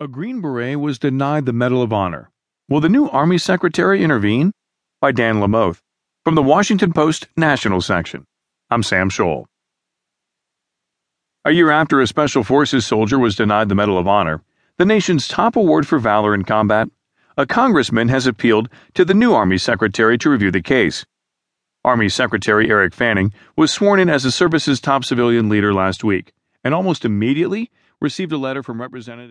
A Green Beret was denied the Medal of Honor. Will the new Army Secretary intervene? By Dan Lamothe, From the Washington Post National Section. I'm Sam Scholl. A year after a Special Forces soldier was denied the Medal of Honor, the nation's top award for valor in combat, a congressman has appealed to the new Army Secretary to review the case. Army Secretary Eric Fanning was sworn in as the service's top civilian leader last week and almost immediately received a letter from Representative